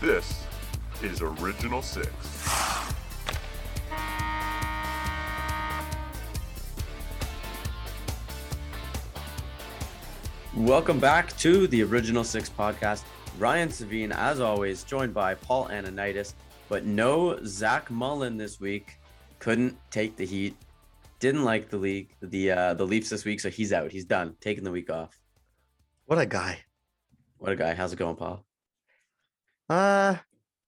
This is Original Six. Welcome back to the Original Six podcast. Ryan Savine, as always, joined by Paul Ananitis, but no Zach Mullen this week. Couldn't take the heat. Didn't like the league, the uh, the Leafs this week, so he's out. He's done, taking the week off. What a guy. What a guy! How's it going, Paul? Uh,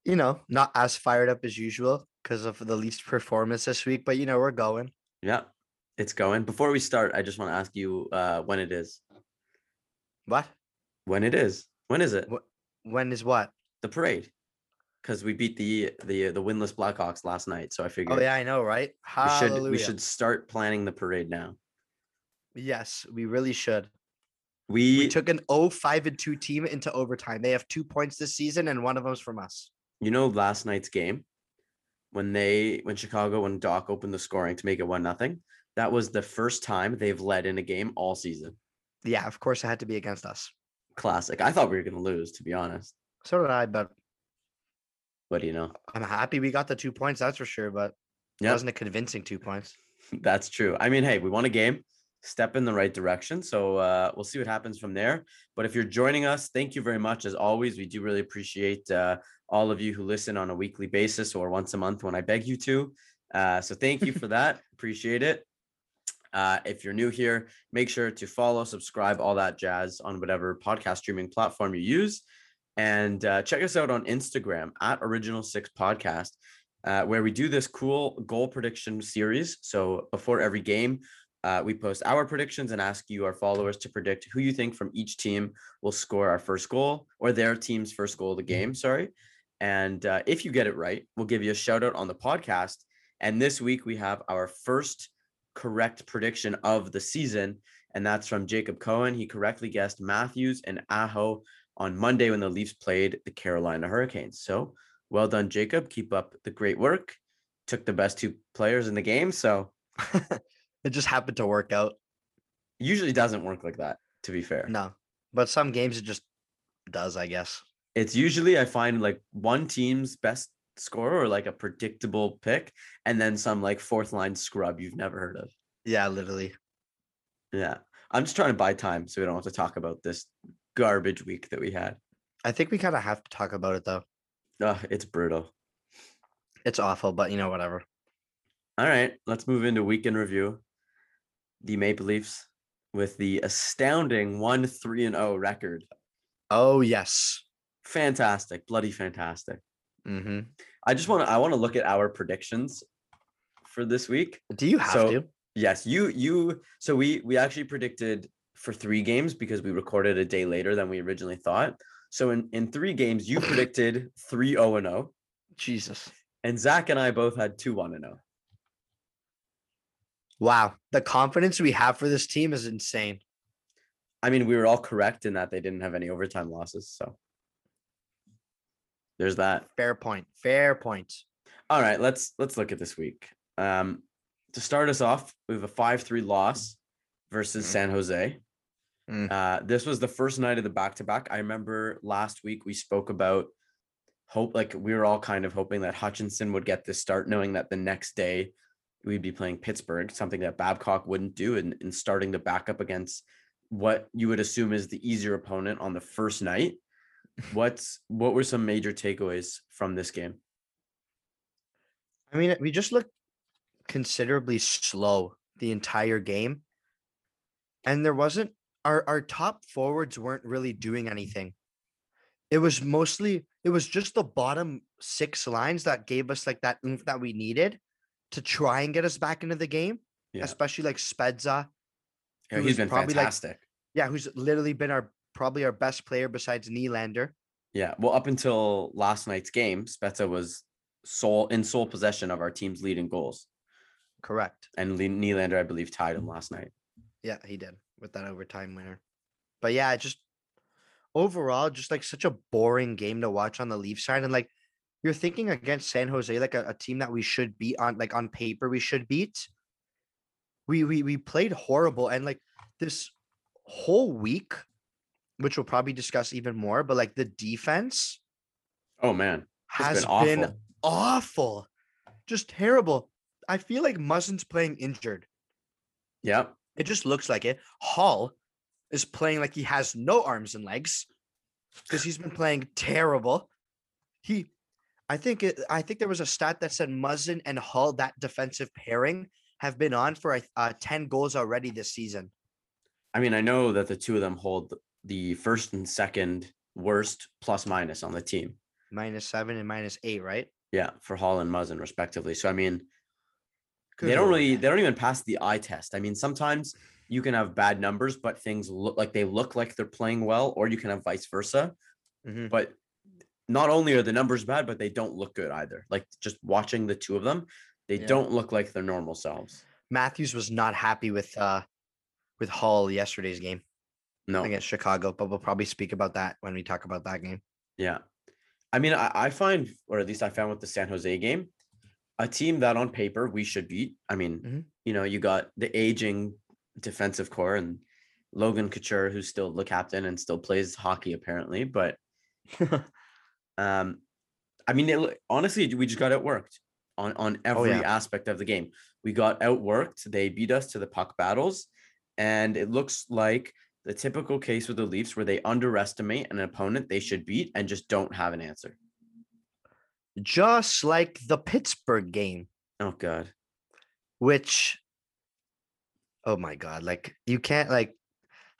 you know, not as fired up as usual because of the Leafs performance this week, but you know, we're going. Yeah, it's going. Before we start, I just want to ask you uh, when it is. What? When it is? When is it? Wh- When is what? The parade. Because we beat the the the winless Blackhawks last night, so I figured Oh yeah, I know, right? we should Hallelujah. we should start planning the parade now. Yes, we really should. We, We took an 0-5 and 2 team into overtime. They have two points this season, and one of them's from us. you know last night's game when they when Chicago when Dach opened the scoring to make it one nothing. That was the first time they've led in a game all season. Yeah, of course it had to be against us. Classic. I thought we were gonna lose, to be honest. So did I, but What do you know? I'm happy we got the two points, that's for sure. But it wasn't a convincing two points. that's true. I mean, hey, we won a game, step in the right direction. So uh, we'll see what happens from there. But if you're joining us, thank you very much. As always, we do really appreciate uh, all of you who listen on a weekly basis or once a month when I beg you to. Uh, so thank you for that. appreciate it. Uh, if you're new here, make sure to follow, subscribe, all that jazz on whatever podcast streaming platform you use. And uh, check us out on Instagram at Original Six Podcast, uh, where we do this cool goal prediction series. So before every game, uh, we post our predictions and ask you, our followers, to predict who you think from each team will score our first goal or their team's first goal of the game. Sorry. And uh, if you get it right, we'll give you a shout out on the podcast. And this week we have our first correct prediction of the season, and that's from Jacob Cohen. He correctly guessed Matthews and Aho on Monday when the Leafs played the Carolina Hurricanes. So well done, Jacob. Keep up the great work. Took the best two players in the game. So it just happened to work out. usually doesn't work like that, to be fair. No, but some games it just does, I guess. It's usually I find like one team's best scorer or like a predictable pick, and then some like fourth line scrub you've never heard of. Yeah, literally. Yeah. I'm just trying to buy time so we don't have to talk about this garbage week that we had. I think we kind of have to talk about it though. Oh, it's brutal. It's awful, but you know, whatever. All right, let's move into weekend review. The Maple Leafs with the astounding 1 3 and 0 record. Oh yes. Fantastic, bloody fantastic. hmm I just want to I want to look at our predictions for this week. Do you have So- to? Yes, you you so we we actually predicted for 3 games because we recorded a day later than we originally thought. So in in 3 games you predicted 3 0 and 0 Jesus. and Zach and I both had 2 1 and oh. 0. Wow. The confidence we have for this team is insane. I mean, we were all correct in that they didn't have any overtime losses. So there's that. Fair point. Fair point. All right, let's let's look at this week. Um, to start us off, we have a five-three loss versus Mhm. San Jose. Mm. Uh, this was the first night of the back-to-back. I remember last week we spoke about hope, like we were all kind of hoping that Hutchinson would get this start, knowing that the next day we'd be playing Pittsburgh, something that Babcock wouldn't do, and, starting to back up against what you would assume is the easier opponent on the first night. What's what were some major takeaways from this game? I mean, we just looked considerably slow the entire game. And there wasn't our our top forwards weren't really doing anything. It was mostly it was just the bottom six lines that gave us like that oomph that we needed to try and get us back into the game, Yeah. especially like Spezza. Yeah, he's been probably, like, fantastic. Yeah, who's literally been our probably our best player besides Nylander. yeah. Well, up until last night's game, Spezza was sole in sole possession of our team's leading goals. Correct. And Nylander, I believe, tied him mm-hmm. last night. Yeah, he did with that overtime winner. But yeah, just overall, just like such a boring game to watch on the Leaf side. And like you're thinking against San Jose, like a, a team that we should beat on like on paper, we should beat. We we we played horrible. And like this whole week, which we'll probably discuss even more, but like the defense Oh man, has been been, awful. awful. Just terrible. I feel like Muzzin's playing injured. Yep. It just looks like it. Holl is playing like he has no arms and legs because he's been playing terrible. He, I think, it, I think there was a stat that said Muzzin and Holl, that defensive pairing, have been on for uh, ten goals already this season. I mean, I know that the two of them hold the first and second worst plus minus on the team. Minus seven and minus eight, right? Yeah, for Holl and Muzzin respectively. So I mean, they don't lord. really they don't even pass the eye test. I mean, sometimes you can have bad numbers, but things look like they look like they're playing well, or you can have vice versa. Mhm. But not only are the numbers bad, but they don't look good either. Like just watching the two of them, they Yeah. don't look like their normal selves. Matthews was not happy with uh with Holl yesterday's game No. against Chicago, but we'll probably speak about that when we talk about that game. Yeah. I mean, I, I find, or at least I found with the San Jose game, a team that on paper we should beat. I mean, Mhm. you know, you got the aging defensive core and Logan Couture, who's still the captain and still plays hockey apparently. But um, I mean, it, honestly, we just got outworked on on every yeah. aspect of the game. We got outworked. They beat us to the puck battles, and it looks like the typical case with the Leafs where they underestimate an opponent they should beat and just don't have an answer. Just like the Pittsburgh game, Oh God. which oh my god, like you can't like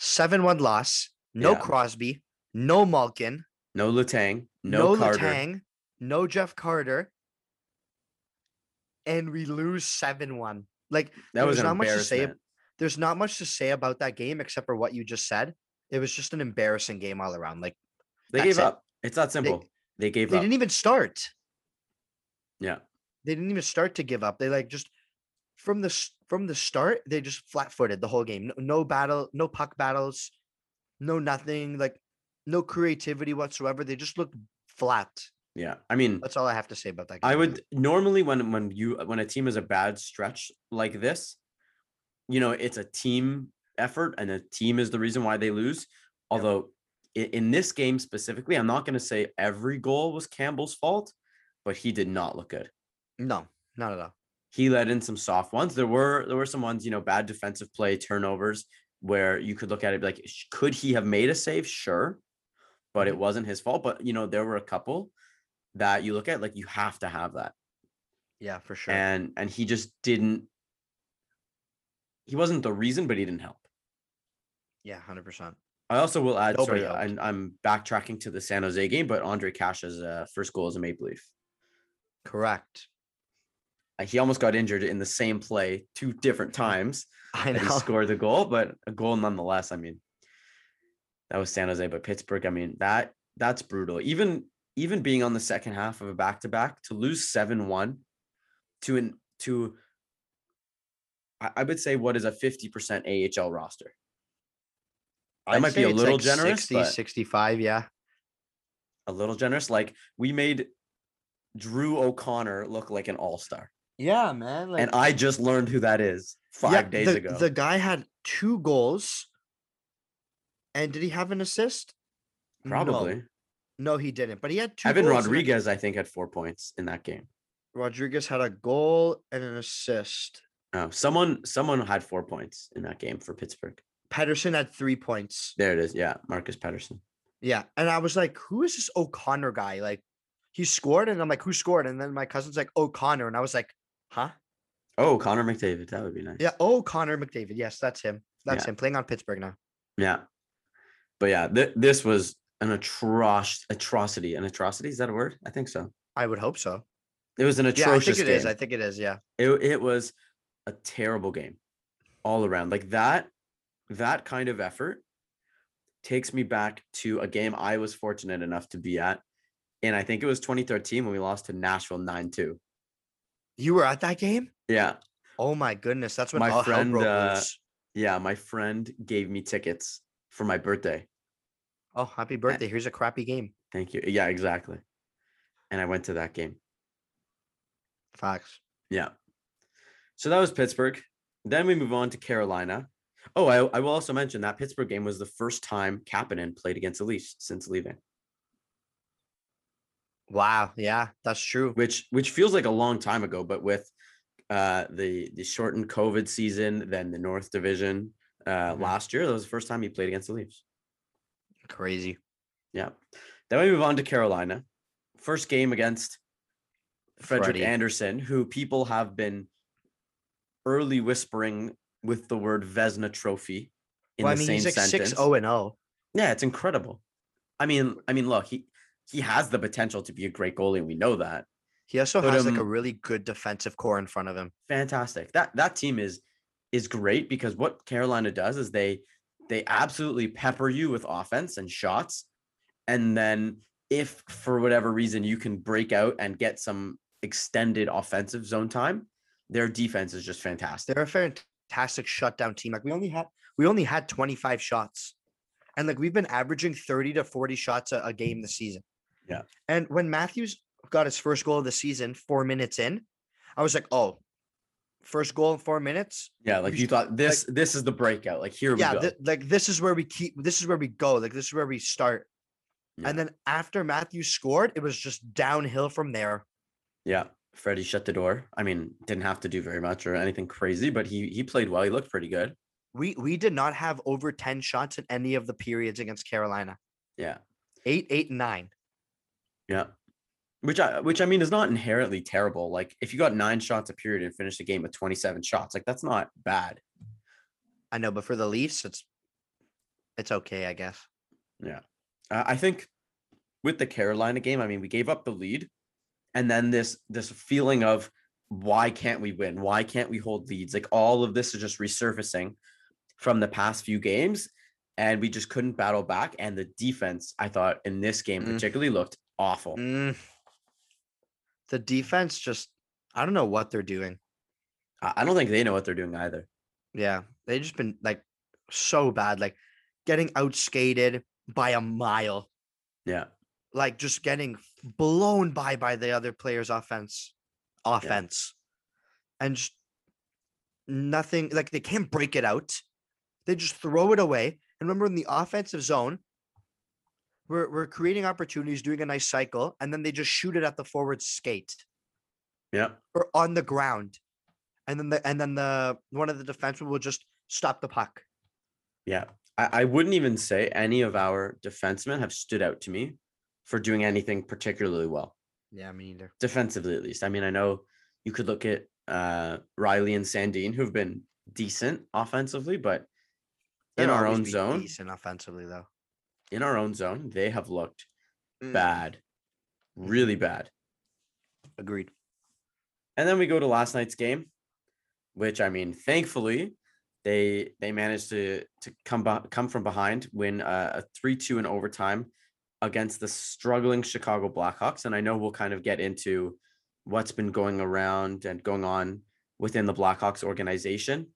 7-1 loss, no Yeah. Crosby, no Malkin, No Letang, no, no, Carter. Letang, no Jeff Carter, and we lose 7-1. Like That was not much to say there's not much to say about that game except for what you just said. It was just an embarrassing game all around. Like They gave it. up. It's that simple. They, gave they up. didn't even start. yeah. They didn't even start to give up. They like just from the from the start, they just flat footed the whole game. No, no battle, no puck battles, no nothing. Like no creativity whatsoever. They just looked flat. Yeah. I mean, That's all I have to say about that. I would normally when when you when a team is a bad stretch like this, you know, it's a team effort and a team is the reason why they lose. Although in this game specifically, I'm not going to say every goal was Campbell's fault, but he did not look good. no, not at all. He let in some soft ones. There were there were some ones, you know, bad defensive play, turnovers where you could look at it like could he have made a save? Sure. But it Mhm. wasn't his fault, but you know, there were a couple that you look at like you have to have that Yeah, for sure. and and he just didn't he wasn't the reason but he didn't help yeah, hundred percent. i also will add Nobody sorry helped. I'm, I'm backtracking to the san jose game but Ondrej Kase's uh, first goal as a maple leaf Correct. Uh, he almost got injured in the same play two different times I that he know. scored the goal but a goal nonetheless i mean that was san jose but pittsburgh i mean that that's brutal even even being on the second half of a back-to-back to lose 7-1 to an to I- would say what is a 50% AHL roster. That I'd might be a little like generous, 60, 65. Yeah. A little generous. Like we made Drew O'Connor look like an all-star. Yeah, man. Like and I just learned who that is five Yeah, days the, ago. The guy had two goals. And did he have an assist? Probably. No, he didn't. But he had two. Evan Rodrigues, I think, had four points in that game. Rodrigues had a goal and an assist. Oh, someone someone had four points in that game for Pittsburgh. Pettersson had three points. There it is. Yeah, Marcus Pettersson. Yeah. And I was like, who is this O'Connor guy? Like, he scored. And I'm like, who scored? And then my cousin's like, O'Connor. And I was like, huh? Oh, Connor McDavid. That would be nice. Yeah. Oh, Connor McDavid. Yes, that's him. That's Yeah. him playing on Pittsburgh now. Yeah. But yeah, th- this was an atroc- atrocity. An atrocity? Is that a word? I think so. I would hope so. It was an atrocious. Yeah, I think it is. game. I think it is. Yeah. it, it was a terrible game all around. Like that, that kind of effort takes me back to a game I was fortunate enough to be at. And I think it was 2013 when we lost to Nashville 9 2. You were at that game? Yeah. Oh my goodness. That's when My friend, uh. Yeah. My friend gave me tickets for my birthday. Oh, happy birthday. Here's a crappy game. Thank you. Yeah, exactly. And I went to that game. Facts. Yeah. So that was Pittsburgh. Then we move on to Carolina. Oh, I, I will also mention that Pittsburgh game was the first time Kapanen played against the Leafs since leaving. Wow. Yeah, that's true. which which feels like a long time ago, but with uh the the shortened COVID season, then the North Division uh Mhm. last year, that was the first time he played against the Leafs. Crazy. Yeah. Then we move on to Carolina. First game against Frederik. Andersen, who people have been early whispering with the word Vezina Trophy in well, I the mean, same he's like sentence. six oh and oh. Yeah, it's incredible. I mean, I mean, look, he he has the potential to be a great goalie, and we know that. He also But, has like a um, really good defensive core in front of him. Fantastic. That that team is is great because what Carolina does is they they absolutely pepper you with offense and shots, and then if for whatever reason you can break out and get some extended offensive zone time, their defense is just fantastic. They're a fantastic shutdown team. Like we only had we only had 25 shots. And like we've been averaging 30 to 40 shots a, a game this season. Yeah. And when Matthews got his first goal of the season, four minutes in, I was like, oh, first goal in four minutes. Yeah, like you thought this this is the breakout. Like here we go. thi- like this is where we keep this is where we go. Like this is where we start. Yeah. And then after Matthew scored, it was just downhill from there. Yeah. Freddie shut the door. I mean, didn't have to do very much or anything crazy, but he he played well. He looked pretty good. We we did not have over 10 shots in any of the periods against Carolina. Yeah. Eight, eight, and nine. Yeah. Which I which I mean is not inherently terrible. Like if you got nine shots a period and finished a game with 27 shots, like that's not bad. I know, but for the Leafs, it's it's okay, I guess. Uh, I think with the Carolina game, I mean, we gave up the lead, and then this this feeling of why can't we win? Why can't we hold leads? Like all of this is just resurfacing from the past few games, and we just couldn't battle back. And the defense, I thought, in this game Mm. particularly looked awful. Mm. The defense just I don't know what they're doing. I don't think they know what they're doing either. Yeah, they've just been like so bad, like getting outskated by a mile, Yeah, like just getting blown by by the other player's offense, offense, and just nothing. Like they can't break it out. They just throw it away. And remember, in the offensive zone, we're we're creating opportunities, doing a nice cycle, and then they just shoot it at the forward skate. yeah, or on the ground, and then the and then the one of the defensemen will just stop the puck. yeah. I, I wouldn't even say any of our defensemen have stood out to me for doing anything particularly well. Yeah, me neither. defensively at least. I mean, I know you could look at uh Rielly and Sandin who've been decent offensively, but in our own zone, decent offensively though. In our own zone, they have looked Mm, bad, really bad. Agreed. And then we go to last night's game, which I mean, thankfully, they they managed to to come be- come from behind, win uh, a three two in overtime against the struggling Chicago Blackhawks. And I know we'll kind of get into what's been going around and going on within the Blackhawks organization.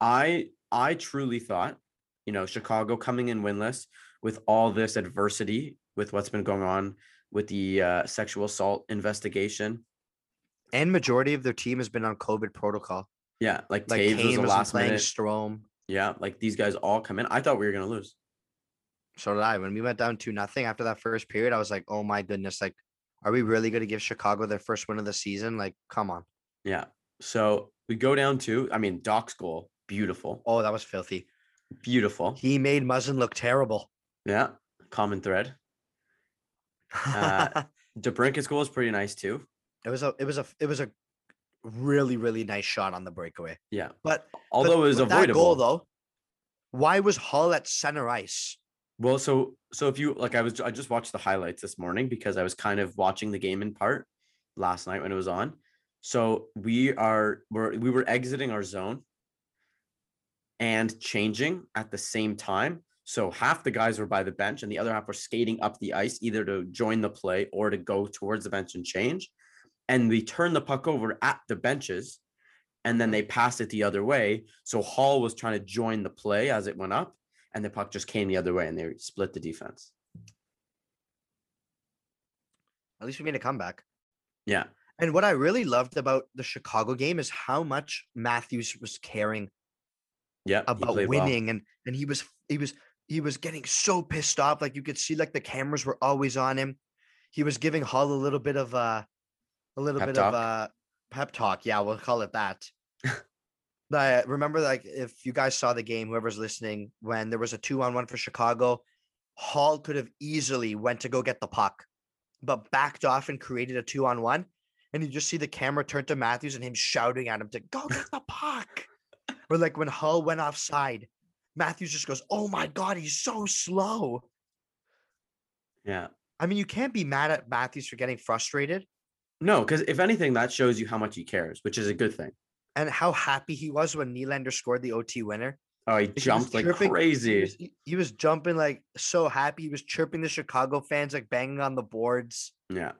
I I truly thought, you know, Chicago coming in winless with all this adversity, with what's been going on with the uh, sexual assault investigation. And majority of their team has been on COVID protocol. Yeah, like, Like Toews was Kane was last playing minute. Strome. Yeah, like these guys all come in. I thought we were gonna lose. So did I. When we went down to nothing after that first period, I was like, oh my goodness, like, are we really gonna give Chicago their first win of the season? Like, come on. Yeah. So we go down to, I mean, Dach's goal, beautiful, Oh, that was filthy. Beautiful. He made Muzzin look terrible. Yeah, common thread. Uh, DeBrincat's goal is pretty nice too. it was a it was a it was a really, really nice shot on the breakaway. Yeah, But although it was avoidable. That goal though, why was Holl at center ice? Well, so so if you like, I was I just watched the highlights this morning because I was kind of watching the game in part last night when it was on. So we are we're we were exiting our zone and changing at the same time. So half the guys were by the bench and the other half were skating up the ice either to join the play or to go towards the bench and change. And we turned the puck over at the benches and then they passed it the other way. So Holl was trying to join the play as it went up and the puck just came the other way and they split the defense. At least we made a comeback. Yeah. And what I really loved about the Chicago game is how much Matthews was caring Yeah. about played well. winning and and he was he was he was getting so pissed off like you could see like the cameras were always on him. he was giving Holl a little bit of uh, a little Pep bit talk? of uh pep talk. Yeah, we'll call it that. I remember, like, if you guys saw the game, whoever's listening, when there was a two on one for Chicago, Holl could have easily went to go get the puck, but backed off and created a two on one. And you just see the camera turn to Matthews and him shouting at him to go get the puck. Or like when Holl went offside, Matthews just goes, "Oh my god, he's so slow." Yeah. I mean, you can't be mad at Matthews for getting frustrated No, because if anything, that shows you how much he cares, which is a good thing. and how happy he was when Nylander scored the OT winner. Oh, he Like, he jumped like chirping- He crazy. was, he- he was jumping like so happy. He was chirping the Chicago fans, like banging on the boards. Yeah.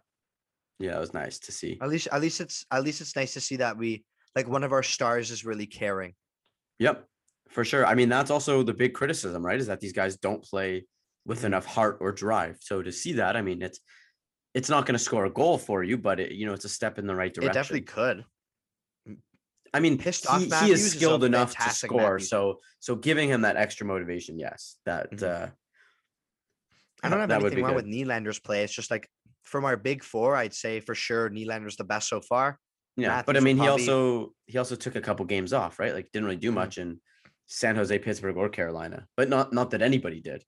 Yeah, it was nice to see. At least, at least it's at least it's nice to see that we like one of our stars is really caring. Yep, for sure. I mean, that's also the big criticism, right? Is that these guys don't play with Mhm. enough heart or drive. So to see that, I mean, it's it's not going to score a goal for you, but it, you know, it's a step in the right direction. It definitely could. I mean, Pissed he, off he is is skilled enough to score. Matthews. So so giving him that extra motivation, yes, that Mhm. uh, I don't have anything wrong good. with Nylander's play. It's just like from our big four, I'd say for sure Nylander's the best so far. Yeah, but I mean, he also he also took a couple games off, right? Like didn't really do Mhm. much in San Jose, Pittsburgh, or Carolina, but not not that anybody did.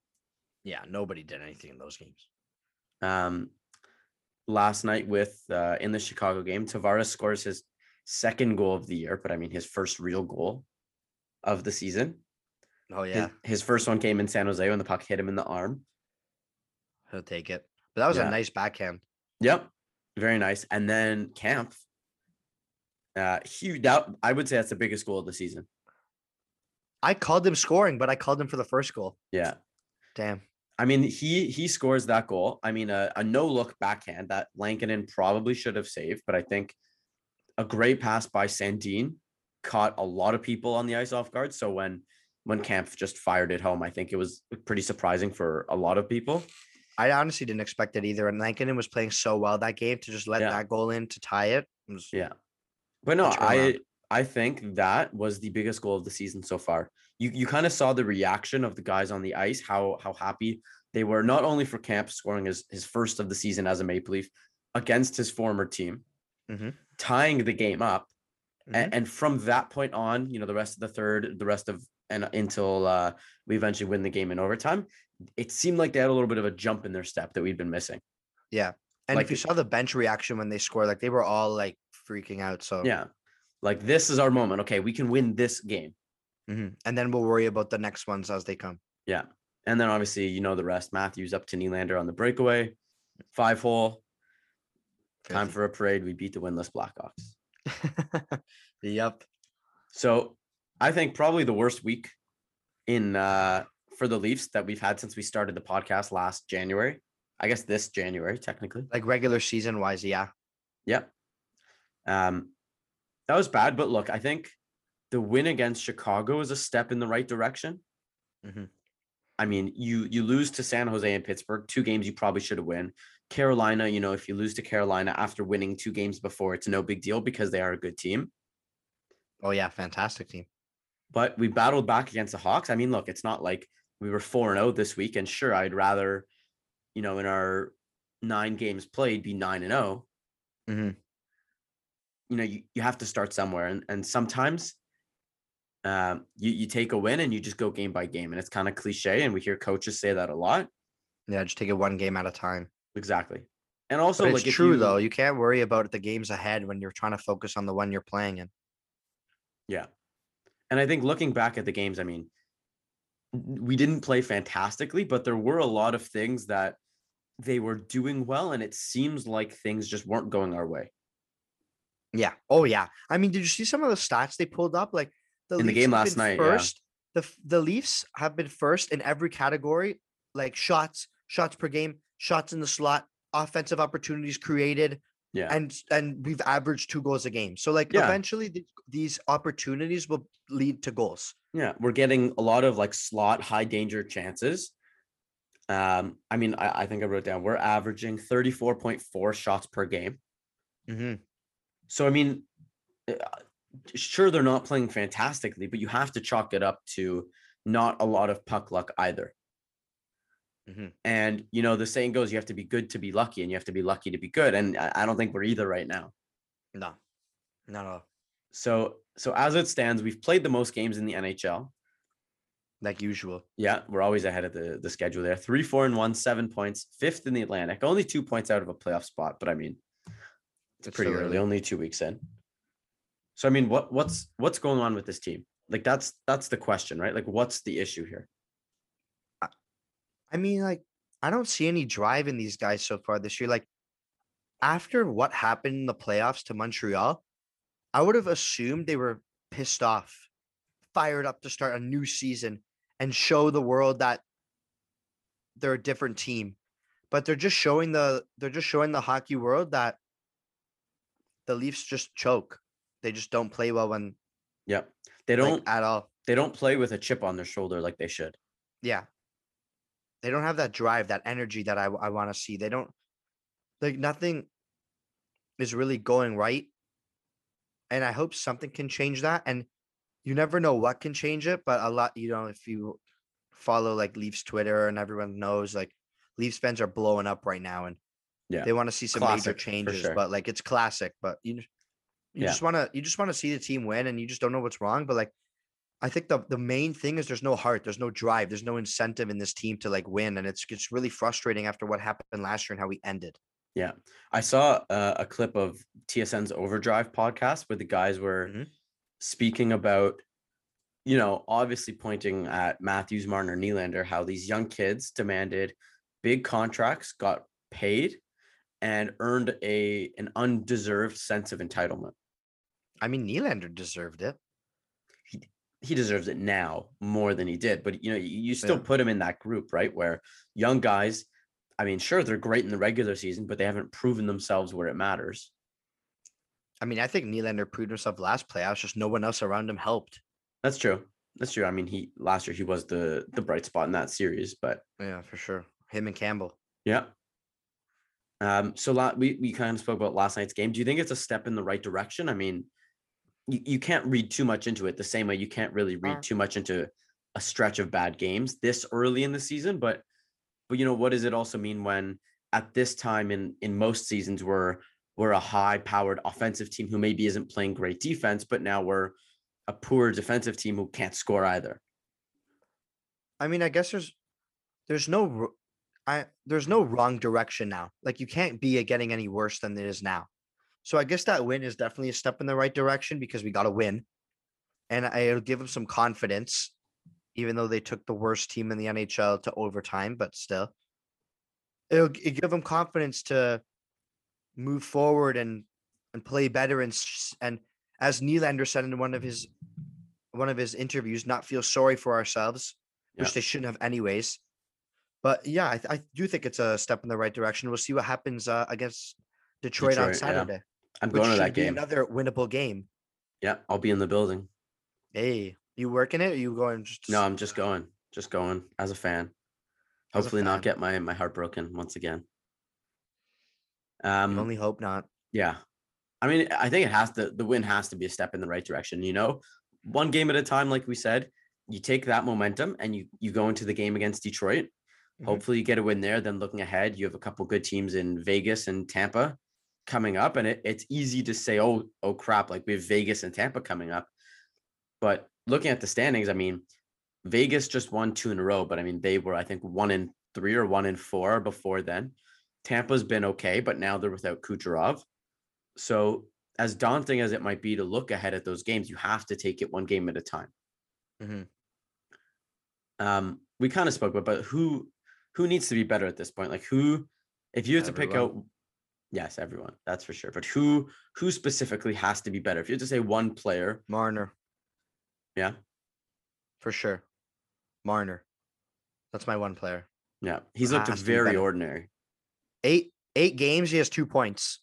Yeah, nobody did anything in those games. Um, last night with uh, in the Chicago game, Tavares scores his second goal of the year, but I mean his first real goal of the season. Oh His- yeah, His, first one came in San Jose when the puck hit him in the arm. he'll take it. But that was Yeah. a nice backhand. Yep, very nice. And then Kampf, uh, huge. That I would say that's the biggest goal of the season. I called him scoring, but I called him for the first goal. Yeah, Damn. I mean, he he scores that goal. I mean, a, a no look backhand that Lankinen probably should have saved, but I think a great pass by Sandin caught a lot of people on the ice off guard. So when when Kampf just fired it home, I think it was pretty surprising for a lot of people. I honestly didn't expect it either. And Lankinen was playing so well that game to just let Yeah. that goal in to tie it. was- Yeah. But no, I. I think that was the biggest goal of the season so far. You you kind of saw the reaction of the guys on the ice, how how happy they were not only for Kampf scoring his his first of the season as a Maple Leaf against his former team, Mhm. tying the game up, a- Mhm. and, from that point on, you know, the rest of the third, the rest of and until uh, we eventually win the game in overtime, it seemed like they had a little bit of a jump in their step that we'd been missing. Yeah. And Like if you saw the bench reaction when they scored, like they were all like freaking out. So Yeah. Like this is our moment. Okay, we can win this game. Mhm. and then we'll worry about the next ones as they come. Yeah. And then obviously, you know the rest. Matthews up to Nylander on the breakaway. Five hole. Time for a parade. We beat the winless Blackhawks. yep. So I think probably the worst week in uh for the Leafs that we've had since we started the podcast last January. I guess this January, technically. Like regular season wise, yeah. Yep. Um that was bad, but look, I think the win against Chicago is a step in the right direction. Mhm. I mean, you you lose to San Jose and Pittsburgh, two games you probably should have win. Carolina, you know, if you lose to Carolina after winning two games before, it's no big deal because they are a good team. Oh yeah, fantastic team. But we battled back against the Hawks. I mean, look, it's not like we were 4 0 this week. And sure, I'd rather, you know, in our nine games played be 9 and 0. You know, you, you have to start somewhere. And and sometimes um you, you take a win and you just go game by game. And it's kind of cliche. And we hear coaches say that a lot. Yeah, just take it one game at a time. Exactly. And also, But it's if true you- though. You can't worry about the games ahead when you're trying to focus on the one you're playing in. Yeah. And I think looking back at the games, I mean, we didn't play fantastically, but there were a lot of things that they were doing well. And it seems like things just weren't going our way. Yeah. Oh yeah. I mean, did you see some of the stats they pulled up? Like the In the game last night, yeah. First, the the Leafs have been first in every category, like shots, shots per game, shots in the slot, offensive opportunities created, Yeah. and and we've averaged two goals a game. So like Yeah. eventually th- these opportunities will lead to goals. yeah. We're getting a lot of like slot high danger chances. Um, I mean, I, I think I wrote down we're averaging 34.4 shots per game. Mm-hmm. So I mean, uh, sure they're not playing fantastically, but you have to chalk it up to not a lot of puck luck either. Mhm. And you know, the saying goes, you have to be good to be lucky, and you have to be lucky to be good. And I, I don't think we're either right now. No, not at all. So so as it stands, we've played the most games in the NHL. Like usual. Yeah, we're always ahead of the, the schedule there. Three, four, and one, seven points, fifth in the Atlantic. Only two points out of a playoff spot, but I mean, it's, It's pretty still early, early. only two weeks in. So I mean, what what's what's going on with this team? Like that's that's the question, right? Like, what's the issue here? I mean, like, I don't see any drive in these guys so far this year. Like, after what happened in the playoffs to Montreal, I would have assumed they were pissed off, fired up to start a new season and show the world that they're a different team. But they're just showing the they're just showing the hockey world that the Leafs just choke. They just don't play well when Yeah, they don't at all. they don't play with a chip on their shoulder like they should. Yeah. They don't have that drive, that energy that I, I want to see. They don't like nothing is really going right. And I hope something can change that. And you never know what can change it, but a lot, you know, if you follow like Leafs Twitter and everyone knows like Leafs fans are blowing up right now and Yeah. they want to see some major Classic, for changes, sure. but like it's classic, but you you Yeah. just want to you just want to see the team win and you just don't know what's wrong, but like I think the the main thing is there's no heart, there's no drive, there's no incentive in this team to like win, and it's it's really frustrating after what happened last year and how we ended. Yeah, I saw uh, a clip of TSN's Overdrive podcast where the guys were Mhm. speaking about, you know, obviously pointing at Matthews, Marner, Nylander, how these young kids demanded big contracts, got paid, and earned a an undeserved sense of entitlement. I mean, Nylander deserved it. He he deserves it now more than he did, but you know, you, you still Yeah. put him in that group, right? Where young guys, I mean, sure, they're great in the regular season, but they haven't proven themselves where it matters. I mean, I think Nylander proved himself last playoffs, just no one else around him helped. That's true. That's true. I mean, he last year he was the the bright spot in that series, but Yeah, for sure. Him and Campbell. yeah. Um, so la- we we kind of spoke about last night's game. Do you think it's a step in the right direction? I mean, you, you can't read too much into it the same way you can't really read too much into a stretch of bad games this early in the season, but but you know, what does it also mean when at this time in in most seasons we're we're a high powered offensive team who maybe isn't playing great defense, but now we're a poor defensive team who can't score either. I mean, I guess there's there's no r- I there's no wrong direction now. Like you can't be it getting any worse than it is now. So I guess that win is definitely a step in the right direction because we got to win, and I- it'll give them some confidence, even though they took the worst team in the NHL to overtime. But still, it'll, g- give them confidence to move forward and and play better and and as Nylander said in one of his one of his interviews, not feel sorry for ourselves which they shouldn't have anyways. But yeah, I, th- I do think it's a step in the right direction. We'll see what happens uh, against Detroit, on Detroit, yeah. Saturday. I'm going to that be game. Another winnable game. Yeah, I'll be in the building. Hey, you working it? Or you going just? No, I'm just going, just going as a fan. As a Hopefully, not get my my heart broken once again. Um, only hope not. yeah, I mean, I think it has to. The win has to be a step in the right direction. You know, one game at a time, like we said. You take that momentum and you you go into the game against Detroit. Mhm. Hopefully, you get a win there. Then looking ahead, you have a couple good teams in Vegas and Tampa coming up, and it, it's easy to say, "Oh, oh crap!" Like we have Vegas and Tampa coming up. But looking at the standings, I mean, Vegas just won two in a row, but I mean, they were, I think, one in three or one in four before then. Tampa's been okay, but now they're without Kucherov. So, as daunting as it might be to look ahead at those games, you have to take it one game at a time. Mhm. Um, we kind of spoke about, but who who needs to be better at this point? Like who, if you had to pick out, yes, everyone, that's for sure. But who who specifically has to be better? If you had to say one player, Marner yeah, for sure. Marner, that's my one player. yeah, he's looked to be very ordinary. Eight eight games, he has two points.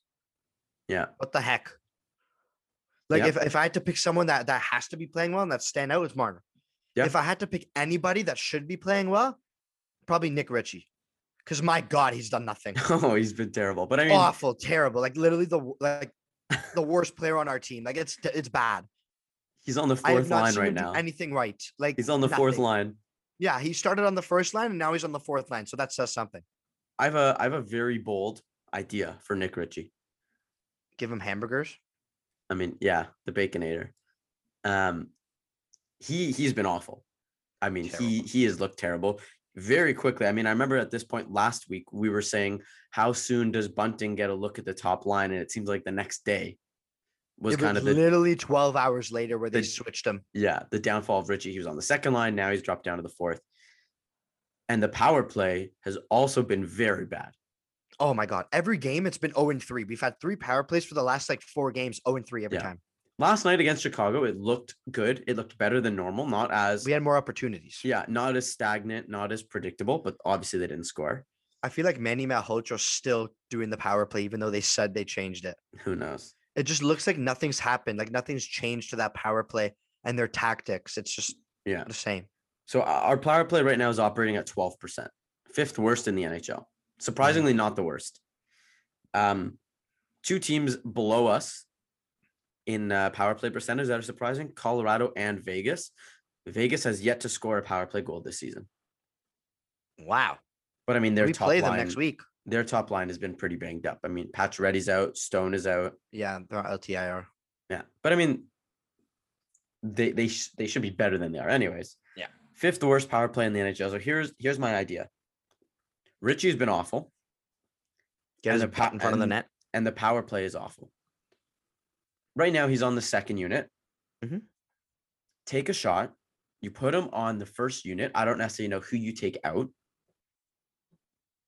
Yeah, What the heck? Like Yep. if, if I had to pick someone that that has to be playing well and that stand out, it's Marner. Yeah. If I had to pick anybody that should be playing well, probably Nick Ritchie. Because my God, he's done nothing. oh, he's been terrible. But I mean, Awful, terrible. Like literally the like the worst player on our team. Like it's it's bad. he's on the fourth line right now. anything right. Like He's on the fourth line. Yeah, he started on the first line and now he's on the fourth line. So that says something. I have a I have a very bold idea for Nick Ritchie. Give him hamburgers. I mean, yeah, the Baconator. Um, he he's been awful. I mean, he he has looked terrible very quickly. I mean, I remember at this point last week we were saying how soon does Bunting get a look at the top line, and it seems like the next day was it kind was of the literally 12 hours later where they the- switched him. yeah the downfall of Ritchie. He was on the second line, now he's dropped down to the fourth, and the power play has also been very bad. Oh my god. Every game it's been 0 and 3. We've had three power plays for the last like four games, 0 and 3 every Yeah. time. Last night against Chicago, it looked good. It looked better than normal, not as We had more opportunities. yeah, not as stagnant, not as predictable, but obviously they didn't score. I feel like Manny Malhotra's still doing the power play, even though they said they changed it. Who knows? It just looks like nothing's happened. Like nothing's changed to that power play and their tactics. It's just Yeah. the same. So our power play right now is operating at 12%, fifth worst in the NHL. Surprisingly, not the worst. Um, two teams below us in uh, power play percentage that are surprising Colorado and Vegas. Vegas has yet to score a power play goal this season. Wow. But I mean, their we top play line, them next week. their top line has been pretty banged up. I mean, Pacioretty's out, Stone is out. Yeah, they're on LTIR. Yeah, but I mean, they they sh- they should be better than they are, anyways. Yeah. Fifth worst power play in the NHL. So here's here's my idea. Ritchie's been awful, Get And his the pa- in front of the net. and the power play is awful. Right now, he's on the second unit. Mhm. Take a shot. You put him on the first unit. I don't necessarily know who you take out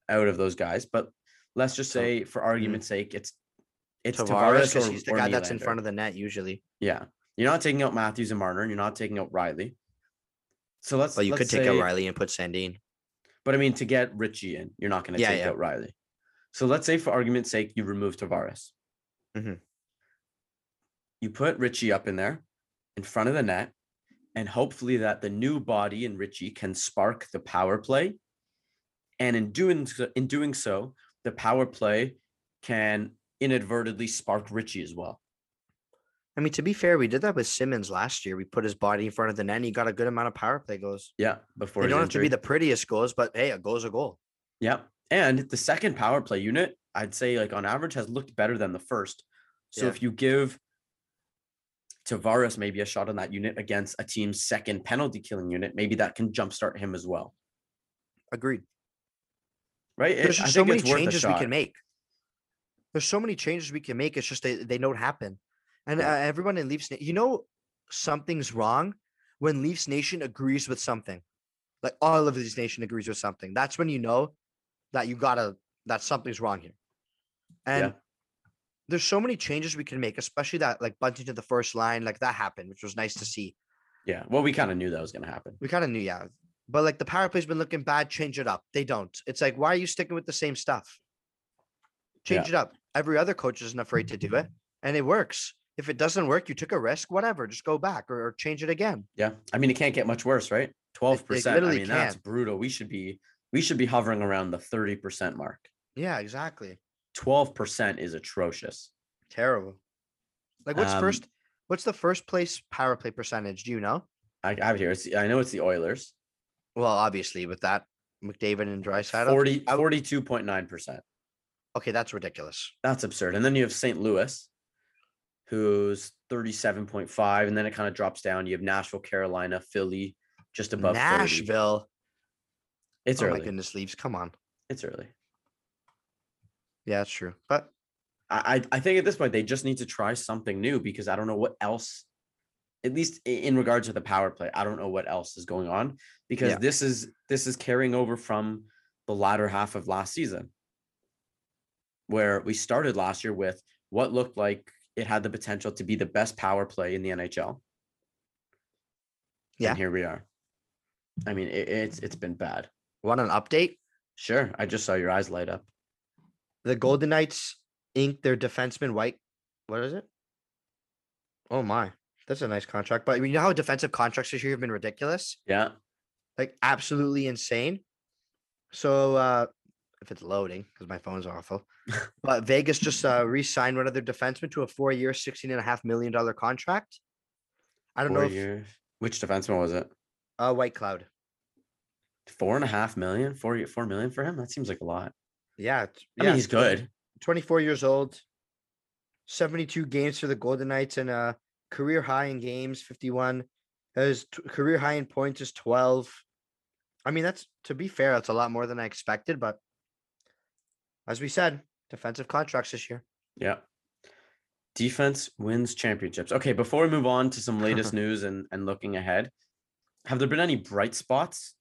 out of those guys, but let's just say, for argument's sake, it's it's Tavares, Tavares, or, he's the guy that's in front of the net usually. Yeah. You're not taking out Matthews and Marner, and you're not taking out Rielly. So let's But you could let's take out Rielly and put Sandin. But I mean, to get Ritchie in, you're not going to Yeah, take yeah. out Rielly. So let's say, for argument's sake, you remove Tavares. Mhm. You put Ritchie up in there in front of the net, and hopefully that the new body in Ritchie can spark the power play. And in doing so, in doing so, the power play can inadvertently spark Ritchie as well. I mean, to be fair, we did that with Simmonds last year. We put his body in front of the net and he got a good amount of power play goals. Yeah, before They don't have to be the prettiest goals, but hey, a goal's a goal. Yeah. And the second power play unit, I'd say like on average has looked better than the first. So Yeah. if you give Tavares maybe a shot on that unit against a team's second penalty killing unit, maybe that can jumpstart him as well. Agreed. Right? It- There's I so think many it's worth a changes we can make. There's so many changes we can make. It's just they, they don't happen. And uh, everyone in Leafs, you know, something's wrong when Leafs Nation agrees with something. Like all of Leafs Nation agrees with something. That's when you know that you gotta that something's wrong here. And Yeah. There's so many changes we can make, especially that like bunting to the first line, like that happened, which was nice to see. Yeah. Well, we kind of knew that was going to happen. We kind of knew, yeah. But like the power play's been looking bad, change it up. They don't. It's like, why are you sticking with the same stuff? Change it up. Every other coach isn't afraid to do it, and it works. If it doesn't work, you took a risk, whatever, just go back or, or change it again. Yeah. I mean, it can't get much worse, right? 12%. I mean, that's can't. brutal. We should be we should be hovering around the 30% mark. Yeah, exactly. 12% is atrocious. Terrible. Like what's Um, first what's the first place power play percentage? Do you know? I, I have it here. It's, I know it's the Oilers. Well, obviously with that McDavid and Draisaitl. 40, 42.9%. Okay, that's ridiculous. That's absurd. And then you have St. Louis, who's 37.5, and then it kind of drops down. You have Nashville, Carolina, Philly, just above 30. Nashville. It's oh early. my goodness, Leafs. Come on. It's early. Yeah, that's true. But I, I think at this point they just need to try something new because I don't know what else, at least in regards to the power play, I don't know what else is going on because Yeah. this is this is carrying over from the latter half of last season, where we started last year with what looked like it had the potential to be the best power play in the NHL. Yeah. And here we are. I mean, it, it's it's been bad. want an update? Sure, I just saw your eyes light up. The Golden Knights inked their defenseman White. What is it? Oh my, that's a nice contract. But you know how defensive contracts this year have been ridiculous, Yeah, like absolutely insane. So uh if it's loading, because my phone's awful. but Vegas just uh re-signed one of their defensemen to a four-year, sixteen and a half million dollar contract. I don't four know if years. Which defenseman was it? uh Whitecloud. Four and a half million, four four million for him. That seems like a lot. Yeah, I yeah, mean, he's good. 24 years old, 72 games for the Golden Knights and a career high in games, 51. His t- career high in points is 12. I mean, that's to be fair, that's a lot more than I expected, but as we said, defensive contracts this year. Yeah. Defense wins championships. Okay, before we move on to some latest news and and looking ahead, have there been any bright spots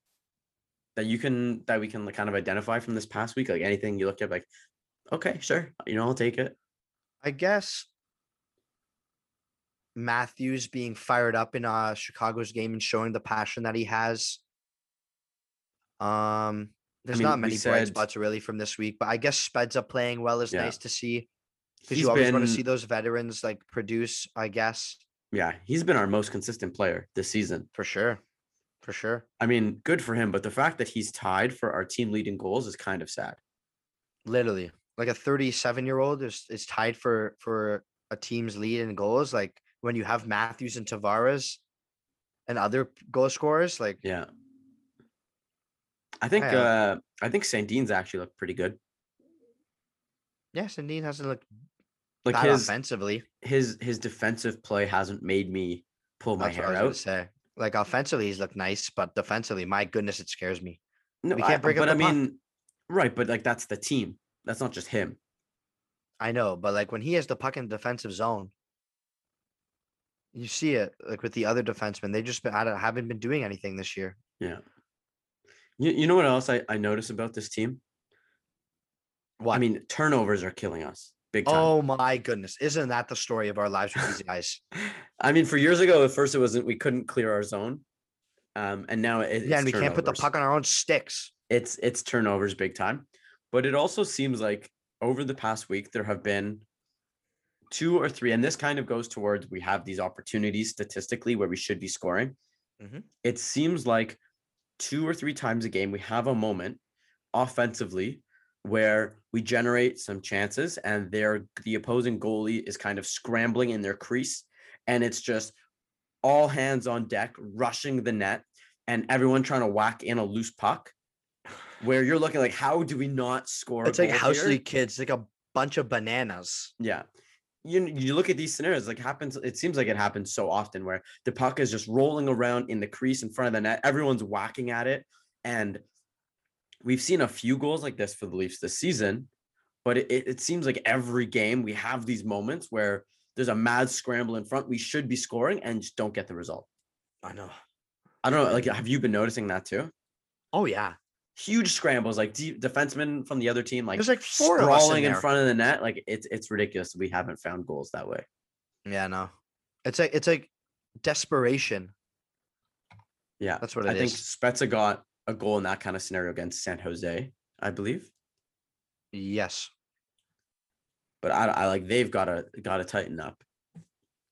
that you can that we can like, kind of identify from this past week? Like anything you look at, like, okay, sure, you know, I'll take it. I guess Matthews being fired up in uh Chicago's game and showing the passion that he has. Um, there's mean, not many bright spots really from this week, but I guess Speds Spezza playing well is Yeah. nice to see because you always want to see those veterans like produce. I guess Yeah, he's been our most consistent player this season. for sure, for sure. I mean, good for him, but the fact that he's tied for our team leading goals is kind of sad. Literally, like a 37 year old is is tied for for a team's lead in goals. Like when you have Matthews and Tavares and other goal scorers, like Yeah. I think Yeah. uh I think. Dean's actually looked pretty good. yes, Indeed hasn't looked Like his offensively. his his defensive play hasn't made me pull my That's I hair out. say. Like offensively, he's looked nice, but defensively, my goodness, it scares me. No, we can't break up but I puck. mean, right, but like that's the team. That's not just him. I know, but like when he has the puck in the defensive zone, you see it like with the other defensemen. They just been, I haven't been doing anything this year. Yeah. You, you know what else I, I notice about this team? What? I mean, turnovers are killing us big time. oh my goodness, isn't that the story of our lives with these guys? I mean, for years ago, at first it wasn't we couldn't clear our zone. Um, and now it, yeah, and we can't put the puck on our own sticks. it's it's turnovers big time. But it also seems like over the past week there have been two or three, and this kind of goes towards we have these opportunities statistically where we should be scoring. Mhm. It seems like two or three times a game we have a moment offensively where we generate some chances and their the opposing goalie is kind of scrambling in their crease and it's just all hands on deck rushing the net and everyone trying to whack in a loose puck where you're looking like how do we not score a It's like house league kids, like a bunch of bananas. Yeah. You you look at these scenarios, like happens, it seems like it happens so often where the puck is just rolling around in the crease in front of the net. Everyone's whacking at it. And we've seen a few goals like this for the Leafs this season, but it, it, seems like every game we have these moments where there's a mad scramble in front. We should be scoring and just don't get the result. I know. I don't know. Like, have you been noticing that too? Oh yeah, Huge scrambles, like de- defensemen from the other team, like there's like four of us in sprawling in, front of the net. Like it's it's ridiculous. We haven't found goals that way. Yeah, no. It's like it's like desperation. Yeah, That's what I it think is. Spezza got a goal in that kind of scenario against San Jose, I believe. Yes. But I, I like they've got to got to tighten up.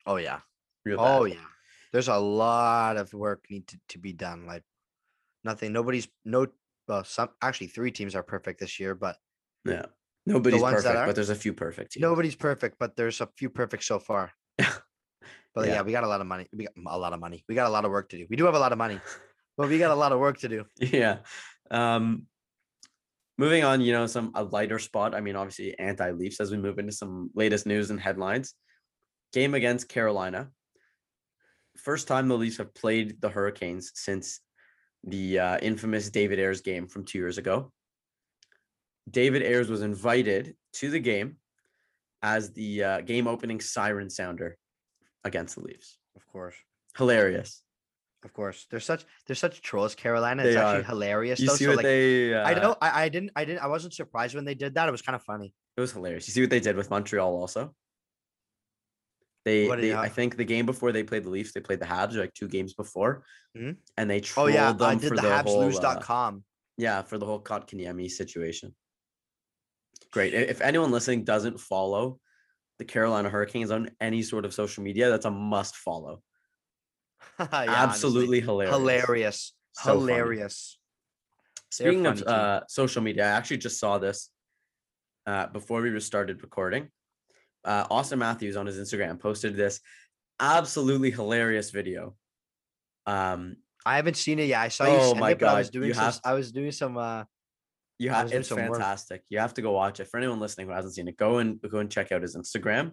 Oh yeah. Real Oh bad. yeah. There's a lot of work need to, to be done. Like nothing. Nobody's no. Well, some actually three teams are perfect this year, but yeah. Nobody's perfect, are? but there's a few perfect teams. nobody's perfect. But there's a few perfect so far. But yeah. Yeah. we got a lot of money. We got a lot of money. We got a lot of work to do. We do have a lot of money, but we got a lot of work to do. yeah. Um, moving on, you know, some a lighter spot. I mean, obviously anti-Leafs as we move into some latest news and headlines. Game against Carolina. First time the Leafs have played the Hurricanes since the uh, infamous David Ayres game from two years ago. David Ayres was invited to the game as the uh, game opening siren sounder against the Leafs. Of course. Hilarious. Of course. They're such they're such trolls, Carolina. They It's actually are. hilarious. You though. see so what like they? Uh, I know I, I didn't I didn't I wasn't surprised when they did that. It was kind of funny. It was hilarious. You see what they did with Montreal also? They, they they I think the game before they played the Leafs, they played the Habs like two games before, Mhm. and they Oh trolled yeah, them I did for the the whole uh, yeah for the whole Kotkaniemi situation. Great. If anyone listening doesn't follow the Carolina Hurricanes on any sort of social media, that's a must follow. Yeah, honestly. Absolutely hilarious. hilarious. So hilarious. Speaking of uh, social media, I actually just saw this uh, before we started recording. Uh, Auston Matthews on his Instagram posted this absolutely hilarious video um, I haven't seen it yet. I saw you Oh send my it, but I was doing you some, I was doing some uh You have it's some work. fantastic. You have to go watch it. For anyone listening who hasn't seen it, go and go and check out his Instagram.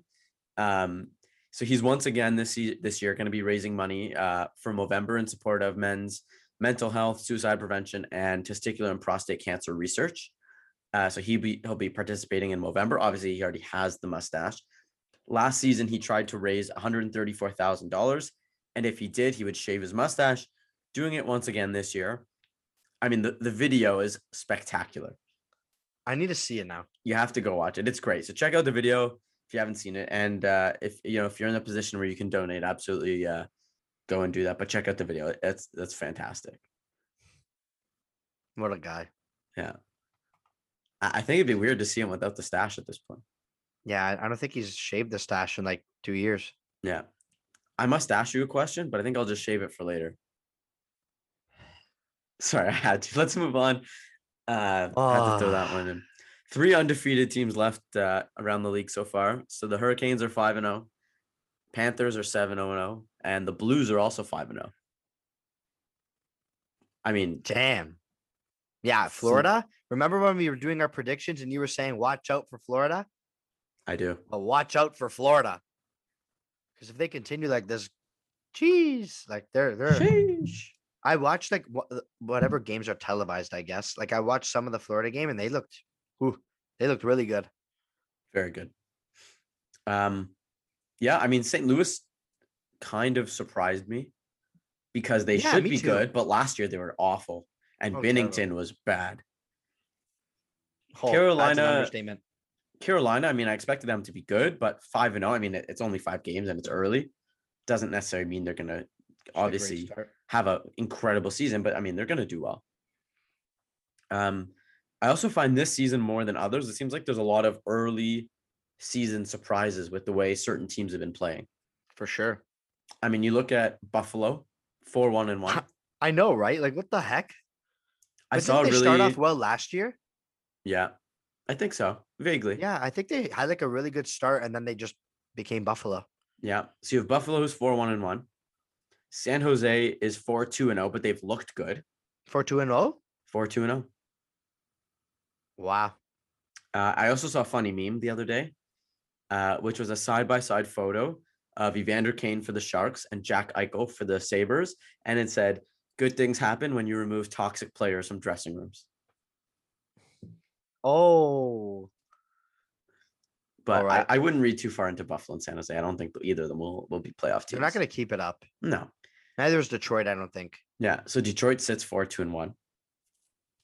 Um, so he's once again this this year going to be raising money uh, for Movember in support of men's mental health, suicide prevention, and testicular and prostate cancer research. Uh, so he be he'll be participating in Movember. Obviously, he already has the mustache. Last season, he tried to raise one hundred thirty four thousand dollars, and if he did, he would shave his mustache. Doing it once again this year. I mean, the, the video is spectacular. I need to see it now. You have to go watch it. It's great. So check out the video if you haven't seen it. And uh, if you know if you're in a position where you can donate, absolutely uh, go and do that. But check out the video. That's that's fantastic. What a guy. Yeah. I, I think it'd be weird to see him without the stash at this point. Yeah, I- don't think he's shaved the stash in like two years. Yeah. I must ask you a question, but I think I'll just shave it for later. Sorry, I had to. Let's move on. Uh, had to throw that one in. Three undefeated teams left uh, around the league so far. So the Hurricanes are five and zero, Panthers are seven zero and zero, and the Blues are also five and zero. I mean, Damn. Yeah, Florida. Remember when we were doing our predictions and you were saying watch out for Florida? I do. Well, watch out for Florida. Because if they continue like this, geez, like they're they're Sheesh. I watched like wha- whatever games are televised, I guess. Like I watched some of the Florida game and they looked whew, they looked really good. Very good. Um, yeah, I mean, St. Louis kind of surprised me because they Yeah, should be too. good, but last year they were awful, and Oh, terrible. Binnington was bad. Oh, Carolina- understatement. Carolina, I mean, I expected them to be good, but five and zero. I mean, it's only five games and it's early. Doesn't necessarily mean they're gonna It's a obviously have an incredible season, but I mean, they're gonna do well. Um, I also find this season more than others. It seems like there's a lot of early season surprises with the way certain teams have been playing. for sure. I mean, you look at Buffalo, four one and one. I know, right? Like what the heck? I But saw they really, start off well last year. yeah, I think so, vaguely. Yeah, I think they had like a really good start and then they just became Buffalo. Yeah. So you have Buffalo who's four one and one. San Jose is four two and zero, but they've looked good. For two and oh? Four two and zero. Wow. Uh, I also saw a funny meme the other day, uh, which was a side by side photo of Evander Kane for the Sharks and Jack Eichel for the Sabres, and it said, "Good things happen when you remove toxic players from dressing rooms." Oh, But Alright. I, I wouldn't read too far into Buffalo and San Jose. I don't think either of them will, will be playoff teams. they're not going to keep it up. No. Neither is Detroit, I don't think. Yeah. So Detroit sits four two and one.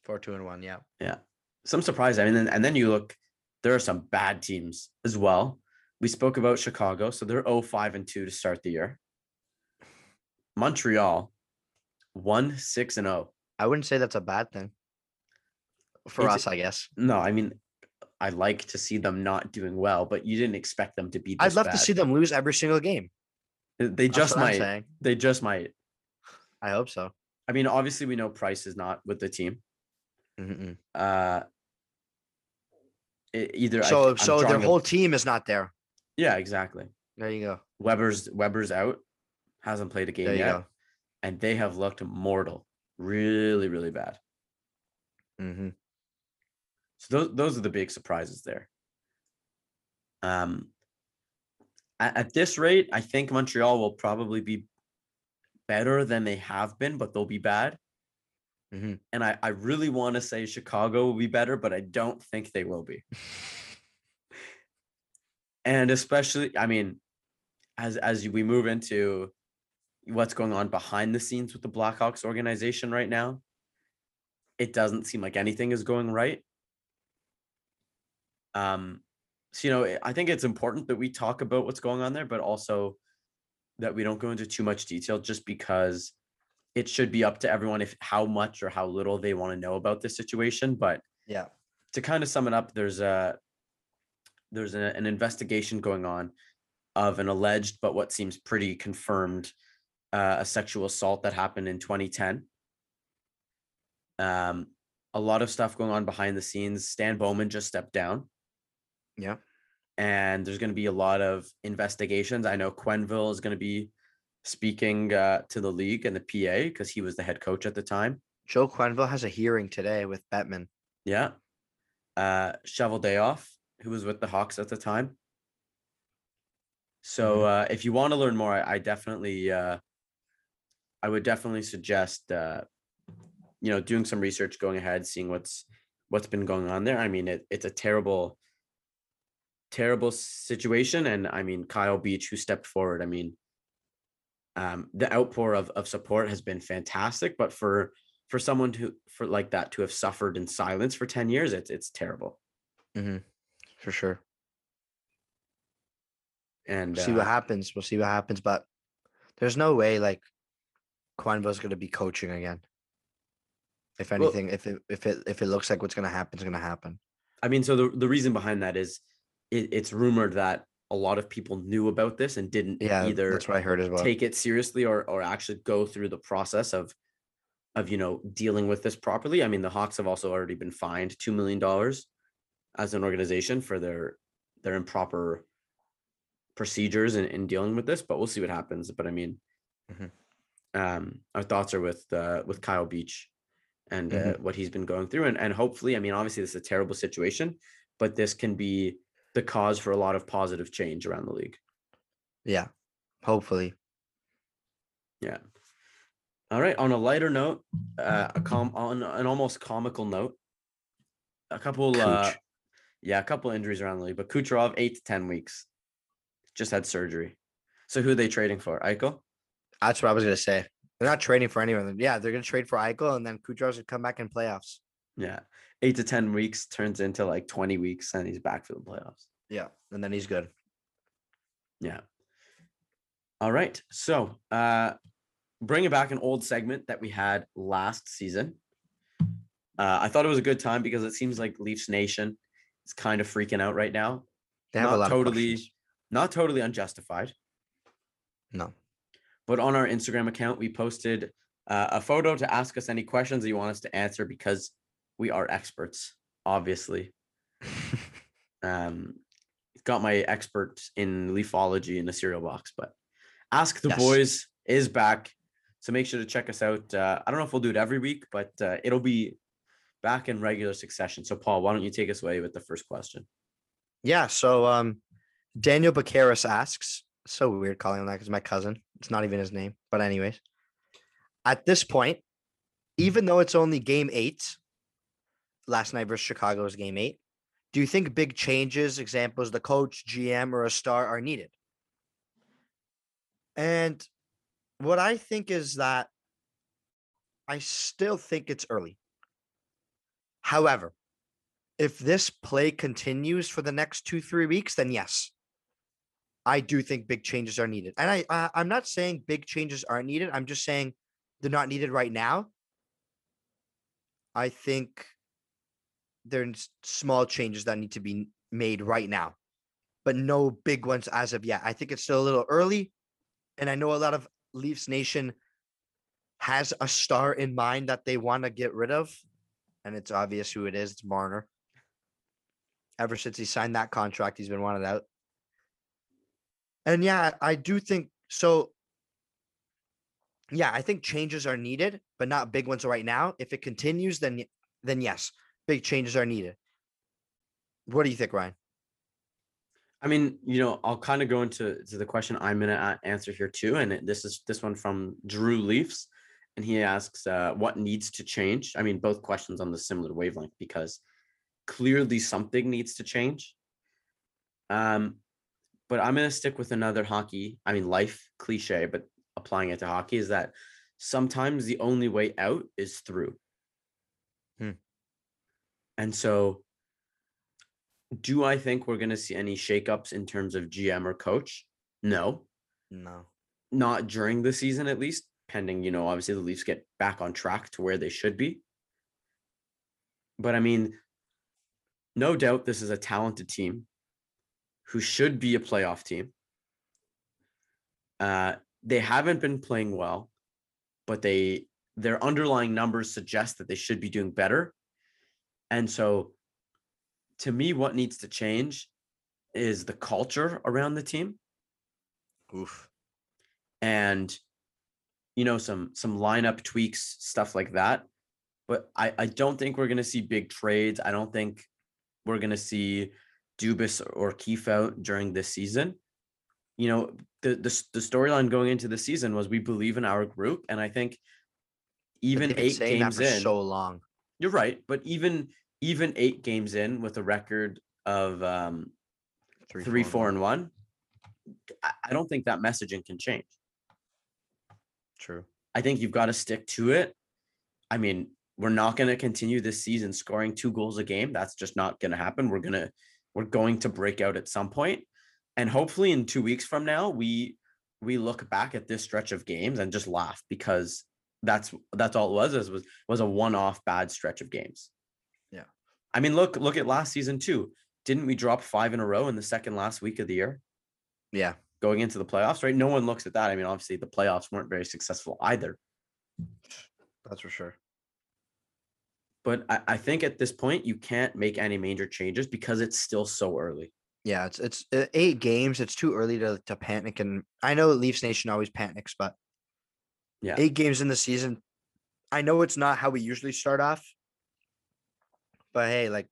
For two and one, Yeah. yeah. Some surprise. I mean, and, and then you look, there are some bad teams as well. We spoke about Chicago, so they're 0 5 and 2 to start the year. Montreal, 1 6 and 0. I wouldn't say that's a bad thing. For It's- us, I guess. No, I mean, I like to see them not doing well, but you didn't expect them to be. I'd love to see them lose every single game. They just might. They just might. I hope so. I mean, obviously, we know Price is not with the team. Mm-mm. Uh, either So, I'm so their drawing a- whole team is not there. yeah, exactly. There you go. Weber's Weber's out, hasn't played a game yet. go. and they have looked mortal, really, really bad. Mm-hmm. So those those are the big surprises there. Um, at, at this rate, I think Montreal will probably be better than they have been, but they'll be bad. Mhm. And I, I really want to say Chicago will be better, but I don't think they will be. and especially, I mean, as as we move into what's going on behind the scenes with the Blackhawks organization right now, it doesn't seem like anything is going right. Um, so you know, I think it's important that we talk about what's going on there, but also that we don't go into too much detail just because it should be up to everyone if how much or how little they want to know about this situation. But Yeah. to kind of sum it up, there's a there's a, an investigation going on of an alleged but what seems pretty confirmed uh, a sexual assault that happened in 2010. Um, a lot of stuff going on behind the scenes. Stan Bowman just stepped down, Yeah. and there's going to be a lot of investigations. I know Quenneville is going to be speaking uh, to the league and the PA because he was the head coach at the time. Joe Quenneville has a hearing today with Bettman. Yeah. Uh Cheveldayoff, who was with the Hawks at the time. So Mhm. uh if you want to learn more, I, I definitely uh I would definitely suggest uh you know doing some research going ahead, seeing what's what's been going on there. I mean it, it's a terrible terrible situation. And I mean Kyle Beach who stepped forward. I mean um the outpour of, of support has been fantastic, but for for someone to for like that to have suffered in silence for 10 years it's it's terrible For sure. and see what uh, happens. We'll see what happens. But there's no way like Quenneville's gonna be coaching again. If Well- anything, if it if it if it looks like what's gonna happen, is gonna happen. i mean so the, the reason behind that is it, it's rumored that a lot of people knew about this and didn't Yeah, either that's what I heard as well. take it seriously or or actually go through the process of of you know dealing with this properly i mean the hawks have also already been fined two million dollars as an organization for their their improper procedures in, in dealing with this but we'll see what happens but i mean Mhm. um our thoughts are with uh with kyle beach and uh, Mhm. what he's been going through and, and hopefully i mean obviously this is a terrible situation but this can be the cause for a lot of positive change around the league Yeah, hopefully. Yeah. All right. On a lighter note, uh, a com on an almost comical note, a couple, uh, yeah, a couple injuries around the league, but Kucherov eight to ten weeks, just had surgery. So who are they trading for? Eichel? That's what I was gonna say. They're not trading for anyone. Yeah, they're gonna trade for Eichel, and then Kucherov's gonna come back in playoffs. Yeah, eight to ten weeks turns into like twenty weeks, and he's back for the playoffs. Yeah, and then he's good. Yeah. All right. So, uh, bringing back an old segment that we had last season. Uh, I thought it was a good time because it seems like Leafs Nation is kind of freaking out right now. They have a lot totally-. Not totally unjustified, No. but on our Instagram account, we posted uh, a photo to ask us any questions that you want us to answer because we are experts, obviously. Um, got my expert in leafology in the cereal box, but Ask the Yes. Boys is back. So make sure to check us out. Uh, I don't know if we'll do it every week, but uh, it'll be back in regular succession. So, Paul, why don't you take us away with the first question? Yeah. So um Daniel Bacaris asks, so weird calling him that because my cousin. It's not even his name. But anyways, at this point, even though it's only game eight, last night versus Chicago was game eight. Do you think big changes, examples, the coach, GM, or a star are needed? And what I think is that I still think it's early. However, if this play continues for the next two three weeks then yes i do think big changes are needed and i, I i'm not saying big changes aren't needed i'm just saying they're not needed right now i think there's small changes that need to be made right now but no big ones as of yet i think it's still a little early and i know a lot of leafs nation has a star in mind that they want to get rid of and it's obvious who it is it's marner ever since he signed that contract. He's been wanted out. And yeah, I do think so. Yeah, I think changes are needed, but not big ones right now. If it continues, then then yes, big changes are needed. What do you think, Ryan? I mean, you know, I'll kind of go into to the question I'm going to answer here too, and it- this is this one from Drew Leafs, and he asks, uh, "What needs to change?" I mean, both questions on the similar wavelength because clearly something needs to change. Um, but I'm going to stick with another hockey. I mean, life cliche, but applying it to hockey is that sometimes the only way out is through. Hmm. And so do I think we're going to see any shakeups in terms of GM or coach? No, No. not during the season, at least, pending, you know, obviously the Leafs get back on track to where they should be. But I mean, no doubt this is a talented team who should be a playoff team. Uh, they haven't been playing well, but they their underlying numbers suggest that they should be doing better. And so to me, what needs to change is the culture around the team. Oof. and you know some some lineup tweaks, stuff like that. But I I don't think we're gonna see big trades. I don't think we're gonna see Dubas or Keefe out during this season. You know, the the, the storyline going into the season was we believe in our group, and I think even eight games in, so long. you're right. But even even eight games in with a record of um, three, four, and one, I, I don't think that messaging can change. True. I think you've got to stick to it. I mean, we're not going to continue this season scoring two goals a game. That's just not going to happen. We're going to we're going to break out at some point. And hopefully in 2 weeks from now, we we look back at this stretch of games and just laugh because that's that's all it was is was was a one-off bad stretch of games. I mean, look look at last season too. Didn't we drop 5 in a row in the second last week of the year? Yeah. going into the playoffs, right? No one looks at that. I mean, obviously the playoffs weren't very successful either. That's for sure. But I, I think at this point you can't make any major changes because it's still so early. Yeah, it's it's uh, eight games. It's too early to to panic, and I know Leafs Nation always panics, but Yeah. eight games in the season. I know it's not how we usually start off, but hey, like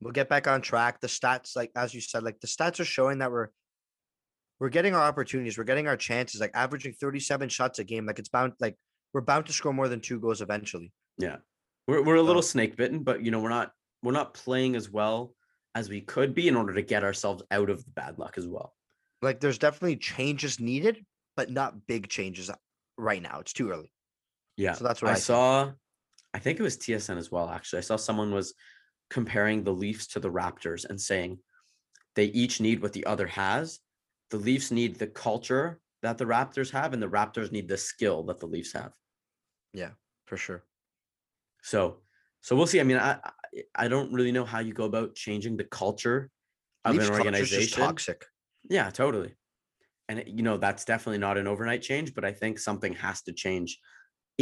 we'll get back on track. The stats, like as you said, like the stats are showing that we're we're getting our opportunities, we're getting our chances, like averaging 37 shots a game. Like it's bound, like we're bound to score more than two goals eventually. Yeah. We're we're a little So- snake bitten, but you know, we're not we're not playing as well as we could be in order to get ourselves out of the bad luck as well. Like there's definitely changes needed, but not big changes uh, right now. It's too early. Yeah. So that's what I, I saw I think it was TSN as well, actually. I saw someone was comparing the Leafs to the Raptors and saying they each need what the other has. The Leafs need the culture that the Raptors have, and the Raptors need the skill that the Leafs have. Yeah, for sure. So, so we'll see. I mean, I I- don't really know how you go about changing the culture of Leafs an organization. toxic. Yeah, totally. And it- you know that's definitely not an overnight change, but I think something has to change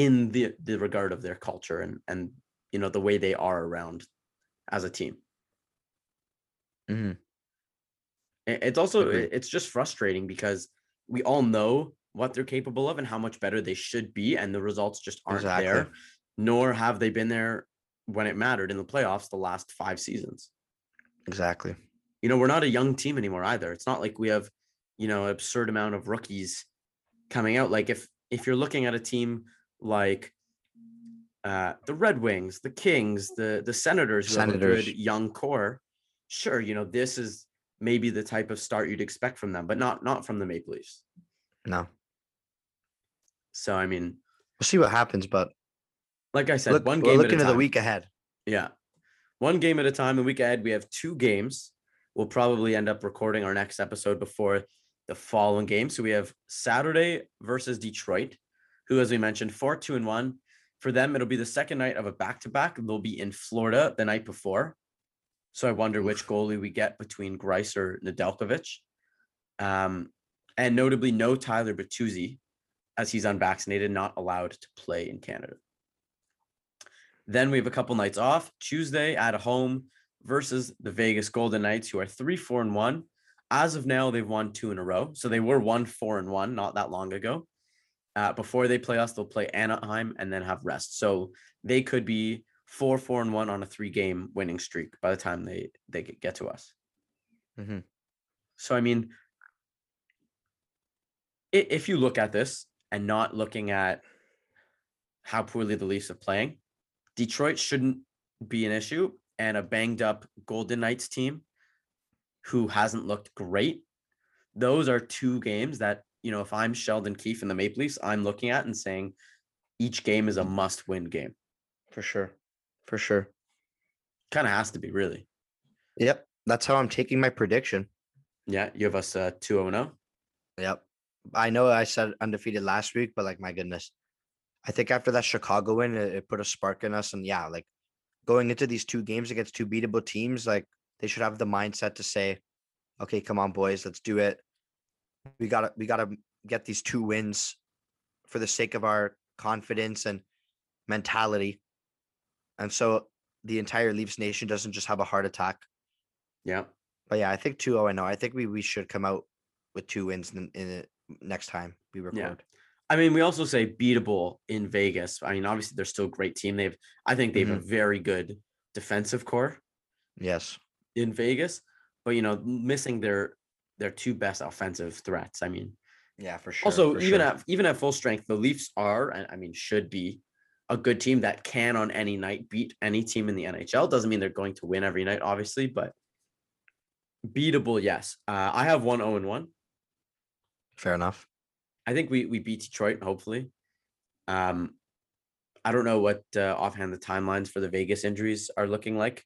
in the the regard of their culture and and you know the way they are around as a team. Mhm. It's also it's just frustrating because we all know what they're capable of and how much better they should be, and the results just aren't there. Nor have they been there when it mattered in the playoffs the last five seasons. Exactly. you know, we're not a young team anymore either. It's not like we have, you know, absurd amount of rookies coming out. Like if if you're looking at a team like uh the Red Wings, the Kings, the the Senators who have a Senators. good young core, sure, you know, this is maybe the type of start you'd expect from them, but not not from the Maple Leafs. No. So I mean, We'll see what happens, but like I said, look, one we're game at a at time. the week ahead. Yeah. One game at a time. The week ahead, we have two games. We'll probably end up recording our next episode before the following game. So we have Saturday versus Detroit, who, as we mentioned, four, two, and one. For them, it'll be the second night of a back to back. They'll be in Florida the night before. So I wonder which goalie we get between Greiss or Nedeljkovic. Um, and notably, no Tyler Bertuzzi, as he's unvaccinated, not allowed to play in Canada. Then we have a couple nights off. Tuesday at home versus the Vegas Golden Knights, who are three, four, and one. As of now, they've won two in a row. So they were one, four, and one not that long ago. Uh, before they play us, they'll play Anaheim and then have rest. So they could be four, four, and one on a three-game winning streak by the time they they get to us. Mhm. So I mean, if you look at this and not looking at how poorly the Leafs are playing, Detroit shouldn't be an issue. And a banged up Golden Knights team who hasn't looked great. Those are two games that, you know, if I'm Sheldon Keefe in the Maple Leafs, I'm looking at and saying each game is a must win game. For sure. For sure. Kind of has to be, really. Yep. That's how I'm taking my prediction. Yeah. You have us uh, 2 0 0. Yep. I know I said undefeated last week, but like my goodness. I think after that Chicago win, it, it put a spark in us. And yeah, like going into these two games against two beatable teams, like they should have the mindset to say, okay, come on, boys, let's do it. We gotta we gotta get these two wins for the sake of our confidence and mentality. And so the entire Leafs nation doesn't just have a heart attack. Yeah. But yeah, I think 2-0 I know. I think we we should come out with two wins in in, next time we record. I mean, we also say beatable in Vegas. I mean, obviously they're still a great team. They've, I think they have a mm-hmm. very good defensive core Yes. in Vegas, but you know, missing their their two best offensive threats. I mean, Yeah, for sure. also for even sure. at even at full strength, the Leafs are, and I mean, should be a good team that can on any night beat any team in the NHL. Doesn't mean they're going to win every night, obviously, but beatable. Yes, uh, I have one zero and one. fair enough. I think we we beat Detroit. Hopefully, um, I don't know what uh, offhand the timelines for the Vegas injuries are looking like,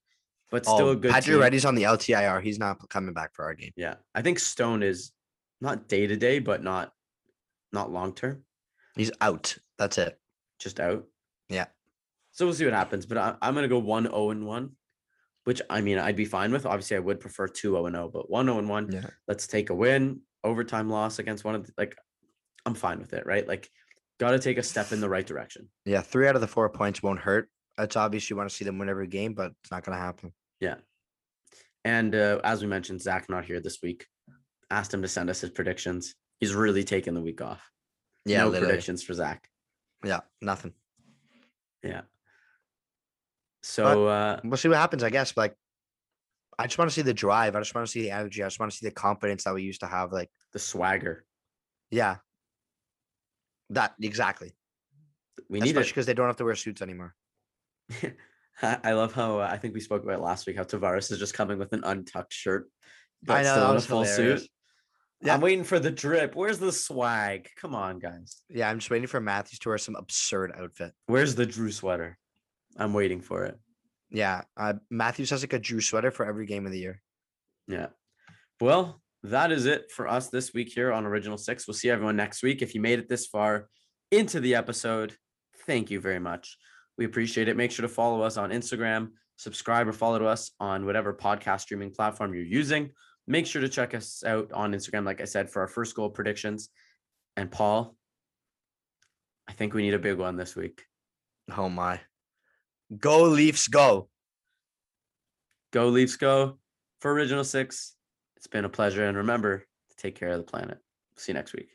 but oh, still oh, a good. Patrick team. Reddy's on the LTIR. He's not coming back for our game. Yeah, I think Stone is not day to day, but not not long term, He's out. That's it. just out. Yeah. So we'll see what happens, but I, I'm gonna go one zero and one, which I mean I'd be fine with. Obviously, I would prefer two zero and zero, but one zero and one. Yeah. Let's take a win, overtime loss against one of the, like, I'm fine with it, right? Like, got to take a step in the right direction. Yeah, three out of the four points won't hurt. It's obvious you want to see them win every game, but it's not going to happen. Yeah. And uh, as we mentioned, Zach not here this week. Asked him to send us his predictions. He's really taking the week off. Yeah, no literally. predictions for Zach. Yeah, nothing. Yeah. So uh, We'll see what happens, I guess. Like, I just want to see the drive. I just want to see the energy. I just want to see the confidence that we used to have. Like, the swagger. yeah, that exactly. We need Especially it. because they don't have to wear suits anymore. I love how uh, I think we spoke about last week how Tavares is just coming with an untucked shirt. But I know, still in a full hilarious. suit. Yeah. I'm waiting for the drip. Where's the swag? Come on, guys. Yeah, I'm just waiting for Matthews to wear some absurd outfit. Where's the Drew sweater? I'm waiting for it. Yeah, uh, Matthews has like a Drew sweater for every game of the year. Yeah. Well, that is it for us this week here on Original Six. We'll see everyone next week. If you made it this far into the episode, thank you very much. We appreciate it. Make sure to follow us on Instagram, subscribe or follow us on whatever podcast streaming platform you're using. Make sure to check us out on Instagram, like I said, for our first goal predictions. And Paul, I think we need a big one this week. Oh my, go Leafs, go! Go Leafs, go for Original Six. It's been a pleasure. And remember to take care of the planet. See you next week.